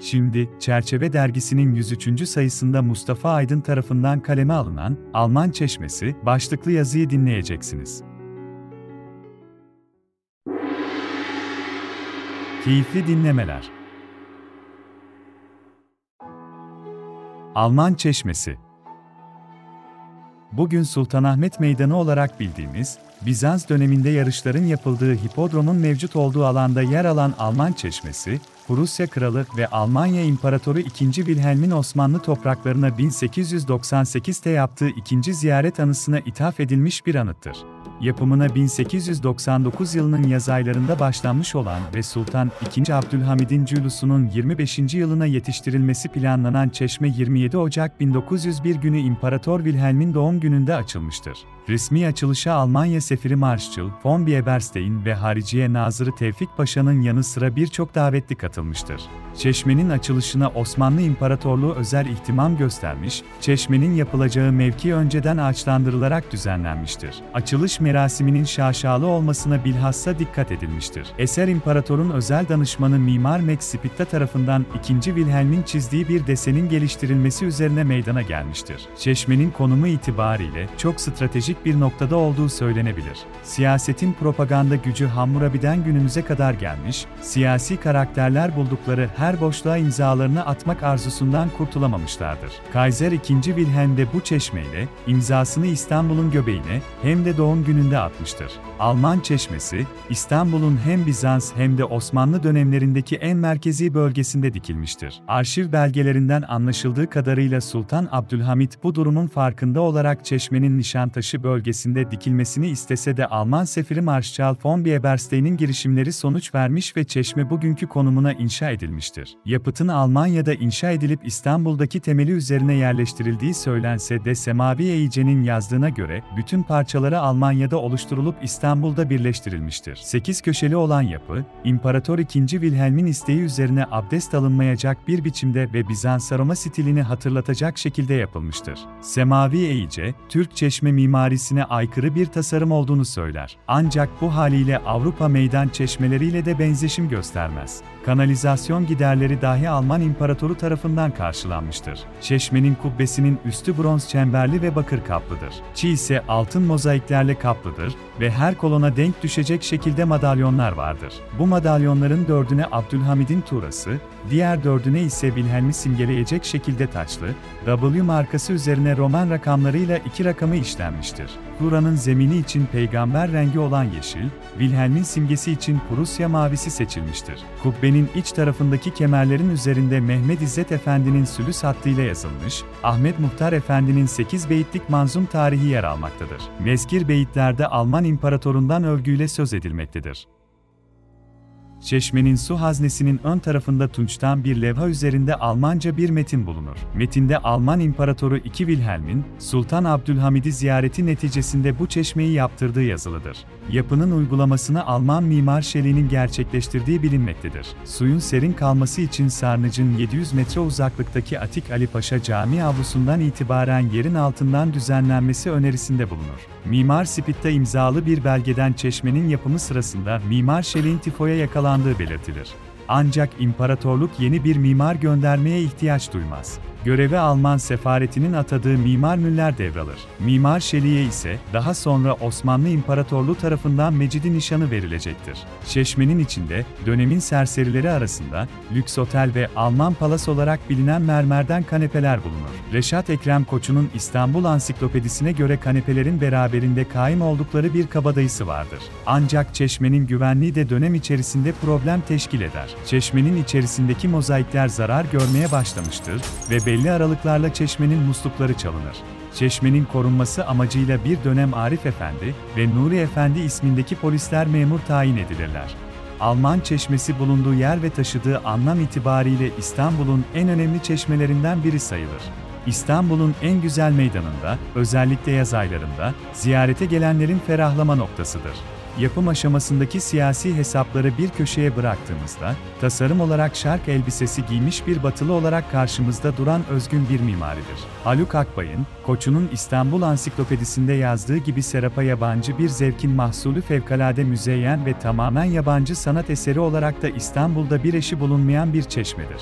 Şimdi, Çerçeve Dergisi'nin 103. sayısında Mustafa Aydın tarafından kaleme alınan Alman Çeşmesi başlıklı yazıyı dinleyeceksiniz. Keyifli dinlemeler. Alman Çeşmesi Bugün Sultanahmet Meydanı olarak bildiğimiz, Bizans döneminde yarışların yapıldığı hipodromun mevcut olduğu alanda yer alan Alman Çeşmesi, Prusya Kralı ve Almanya İmparatoru II. Wilhelm'in Osmanlı topraklarına 1898'te yaptığı ikinci ziyaret anısına ithaf edilmiş bir anıttır yapımına 1899 yılının yaz aylarında başlanmış olan ve Sultan II. Abdülhamid'in cülusunun 25. yılına yetiştirilmesi planlanan çeşme 27 Ocak 1901 günü İmparator Wilhelm'in doğum gününde açılmıştır. Resmi açılışa Almanya Sefiri Marschall von Bieberstein ve Hariciye Nazırı Tevfik Paşa'nın yanı sıra birçok davetli katılmıştır. Çeşmenin açılışına Osmanlı İmparatorluğu özel ihtimam göstermiş, çeşmenin yapılacağı mevki önceden ağaçlandırılarak düzenlenmiştir. Açılış merasiminin şaşalı olmasına bilhassa dikkat edilmiştir. Eser imparatorun özel danışmanı Mimar Max Spitta tarafından 2. Wilhelm'in çizdiği bir desenin geliştirilmesi üzerine meydana gelmiştir. Çeşmenin konumu itibariyle çok stratejik bir noktada olduğu söylenebilir. Siyasetin propaganda gücü Hammurabi'den günümüze kadar gelmiş, siyasi karakterler buldukları her boşluğa imzalarını atmak arzusundan kurtulamamışlardır. Kaiser II. Wilhelm de bu çeşmeyle imzasını İstanbul'un göbeğine hem de doğum gününde atmıştır. Alman Çeşmesi, İstanbul'un hem Bizans hem de Osmanlı dönemlerindeki en merkezi bölgesinde dikilmiştir. Arşiv belgelerinden anlaşıldığı kadarıyla Sultan Abdülhamit bu durumun farkında olarak Çeşme'nin Nişantaşı bölgesinde dikilmesini istese de Alman sefiri Marschall von Bieberstein'in girişimleri sonuç vermiş ve Çeşme bugünkü konumuna inşa edilmiştir. Yapıtın Almanya'da inşa edilip İstanbul'daki temeli üzerine yerleştirildiği söylense de Semavi Eyice'nin yazdığına göre bütün parçaları Almanya'da oluşturulup İstanbul'da birleştirilmiştir. 8 köşeli olan yapı, İmparator II. Wilhelm'in isteği üzerine abdest alınmayacak bir biçimde ve Bizans-Roma stilini hatırlatacak şekilde yapılmıştır. Semavi eğice, Türk çeşme mimarisine aykırı bir tasarım olduğunu söyler. Ancak bu haliyle Avrupa meydan çeşmeleriyle de benzeşim göstermez. Kanalizasyon giderleri dahi Alman İmparatoru tarafından karşılanmıştır. Çeşmenin kubbesinin üstü bronz çemberli ve bakır kaplıdır. Çi ise altın mozaiklerle kaplıdır ve her kolona denk düşecek şekilde madalyonlar vardır. Bu madalyonların dördüne Abdülhamid'in tuğrası, diğer dördüne ise Wilhelm'i simgeleyecek şekilde taçlı, W markası üzerine Roman rakamlarıyla iki rakamı işlenmiştir. Tuğranın zemini için peygamber rengi olan yeşil, Wilhelm'in simgesi için Prusya mavisi seçilmiştir. Kubbenin iç tarafındaki kemerlerin üzerinde Mehmet İzzet Efendi'nin sülüs hattıyla yazılmış, Ahmet Muhtar Efendi'nin 8 beyitlik manzum tarihi yer almaktadır. Mezkir beyitlerde Alman İmparatorundan övgüyle söz edilmektedir. Çeşmenin su haznesinin ön tarafında tunçtan bir levha üzerinde Almanca bir metin bulunur. Metinde Alman İmparatoru II Wilhelm'in, Sultan Abdülhamid'i ziyareti neticesinde bu çeşmeyi yaptırdığı yazılıdır. Yapının uygulamasını Alman mimar Şeli'nin gerçekleştirdiği bilinmektedir. Suyun serin kalması için Sarnıc'ın 700 metre uzaklıktaki Atik Ali Paşa Camii avlusundan itibaren yerin altından düzenlenmesi önerisinde bulunur. Mimar Spitta imzalı bir belgeden çeşmenin yapımı sırasında Mimar Şeli'nin tifoya yakalandığı belirtilir. Ancak imparatorluk yeni bir mimar göndermeye ihtiyaç duymaz görevi Alman sefaretinin atadığı Mimar Müller devralır. Mimar Şeli'ye ise daha sonra Osmanlı İmparatorluğu tarafından Mecidi nişanı verilecektir. Çeşmenin içinde dönemin serserileri arasında lüks otel ve Alman palas olarak bilinen mermerden kanepeler bulunur. Reşat Ekrem Koçu'nun İstanbul Ansiklopedisine göre kanepelerin beraberinde kaim oldukları bir kabadayısı vardır. Ancak çeşmenin güvenliği de dönem içerisinde problem teşkil eder. Çeşmenin içerisindeki mozaikler zarar görmeye başlamıştır ve belli aralıklarla çeşmenin muslukları çalınır. Çeşmenin korunması amacıyla bir dönem Arif Efendi ve Nuri Efendi ismindeki polisler memur tayin edilirler. Alman çeşmesi bulunduğu yer ve taşıdığı anlam itibariyle İstanbul'un en önemli çeşmelerinden biri sayılır. İstanbul'un en güzel meydanında, özellikle yaz aylarında, ziyarete gelenlerin ferahlama noktasıdır yapım aşamasındaki siyasi hesapları bir köşeye bıraktığımızda, tasarım olarak şark elbisesi giymiş bir batılı olarak karşımızda duran özgün bir mimaridir. Haluk Akbay'ın, Koçu'nun İstanbul Ansiklopedisinde yazdığı gibi Serap'a yabancı bir zevkin mahsulü fevkalade müzeyyen ve tamamen yabancı sanat eseri olarak da İstanbul'da bir eşi bulunmayan bir çeşmedir.